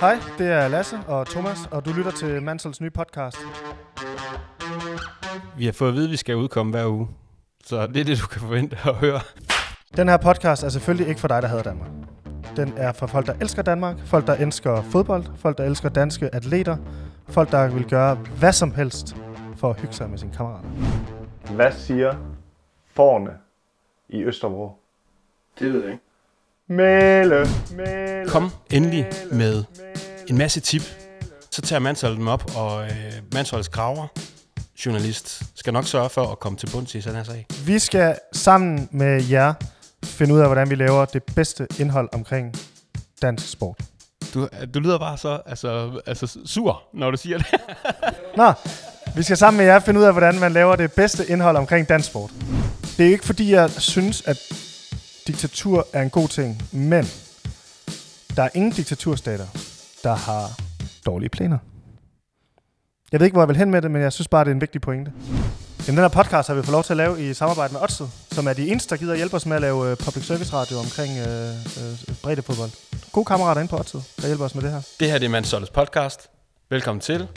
Hej, det er Lasse og Thomas, og du lytter til Mansholds nye podcast. Vi har fået at vide, at vi skal udkomme hver uge. Så det er det, du kan forvente at høre. Den her podcast er selvfølgelig ikke for dig, der hader Danmark. Den er for folk, der elsker Danmark, folk, der elsker fodbold, folk, der elsker danske atleter, folk, der vil gøre hvad som helst for at hygge sig med sine kammerater. Hvad siger forne i Østerbro? Det ved jeg ikke. Mæle, mæle, Kom endelig mæle, med mæle. en masse tip. Så tager Mansholdet dem op, og øh, Mansholdets graver, journalist, skal nok sørge for at komme til bunds i sådan her sag. Vi skal sammen med jer finde ud af, hvordan vi laver det bedste indhold omkring dansk sport. Du, du lyder bare så altså, altså sur, når du siger det. Nå, vi skal sammen med jer finde ud af, hvordan man laver det bedste indhold omkring dansk sport. Det er ikke fordi, jeg synes, at diktatur er en god ting, men der er ingen diktaturstater, der har dårlige planer. Jeg ved ikke, hvor jeg vil hen med det, men jeg synes bare, det er en vigtig pointe. Jamen, den her podcast har vi fået lov til at lave i samarbejde med Odset, som er de eneste, der gider hjælpe os med at lave øh, public service radio omkring øh, øh, breddefodbold. Gode kammerater inde på Odset, der hjælper os med det her. Det her det er Mansholdets podcast. Velkommen til.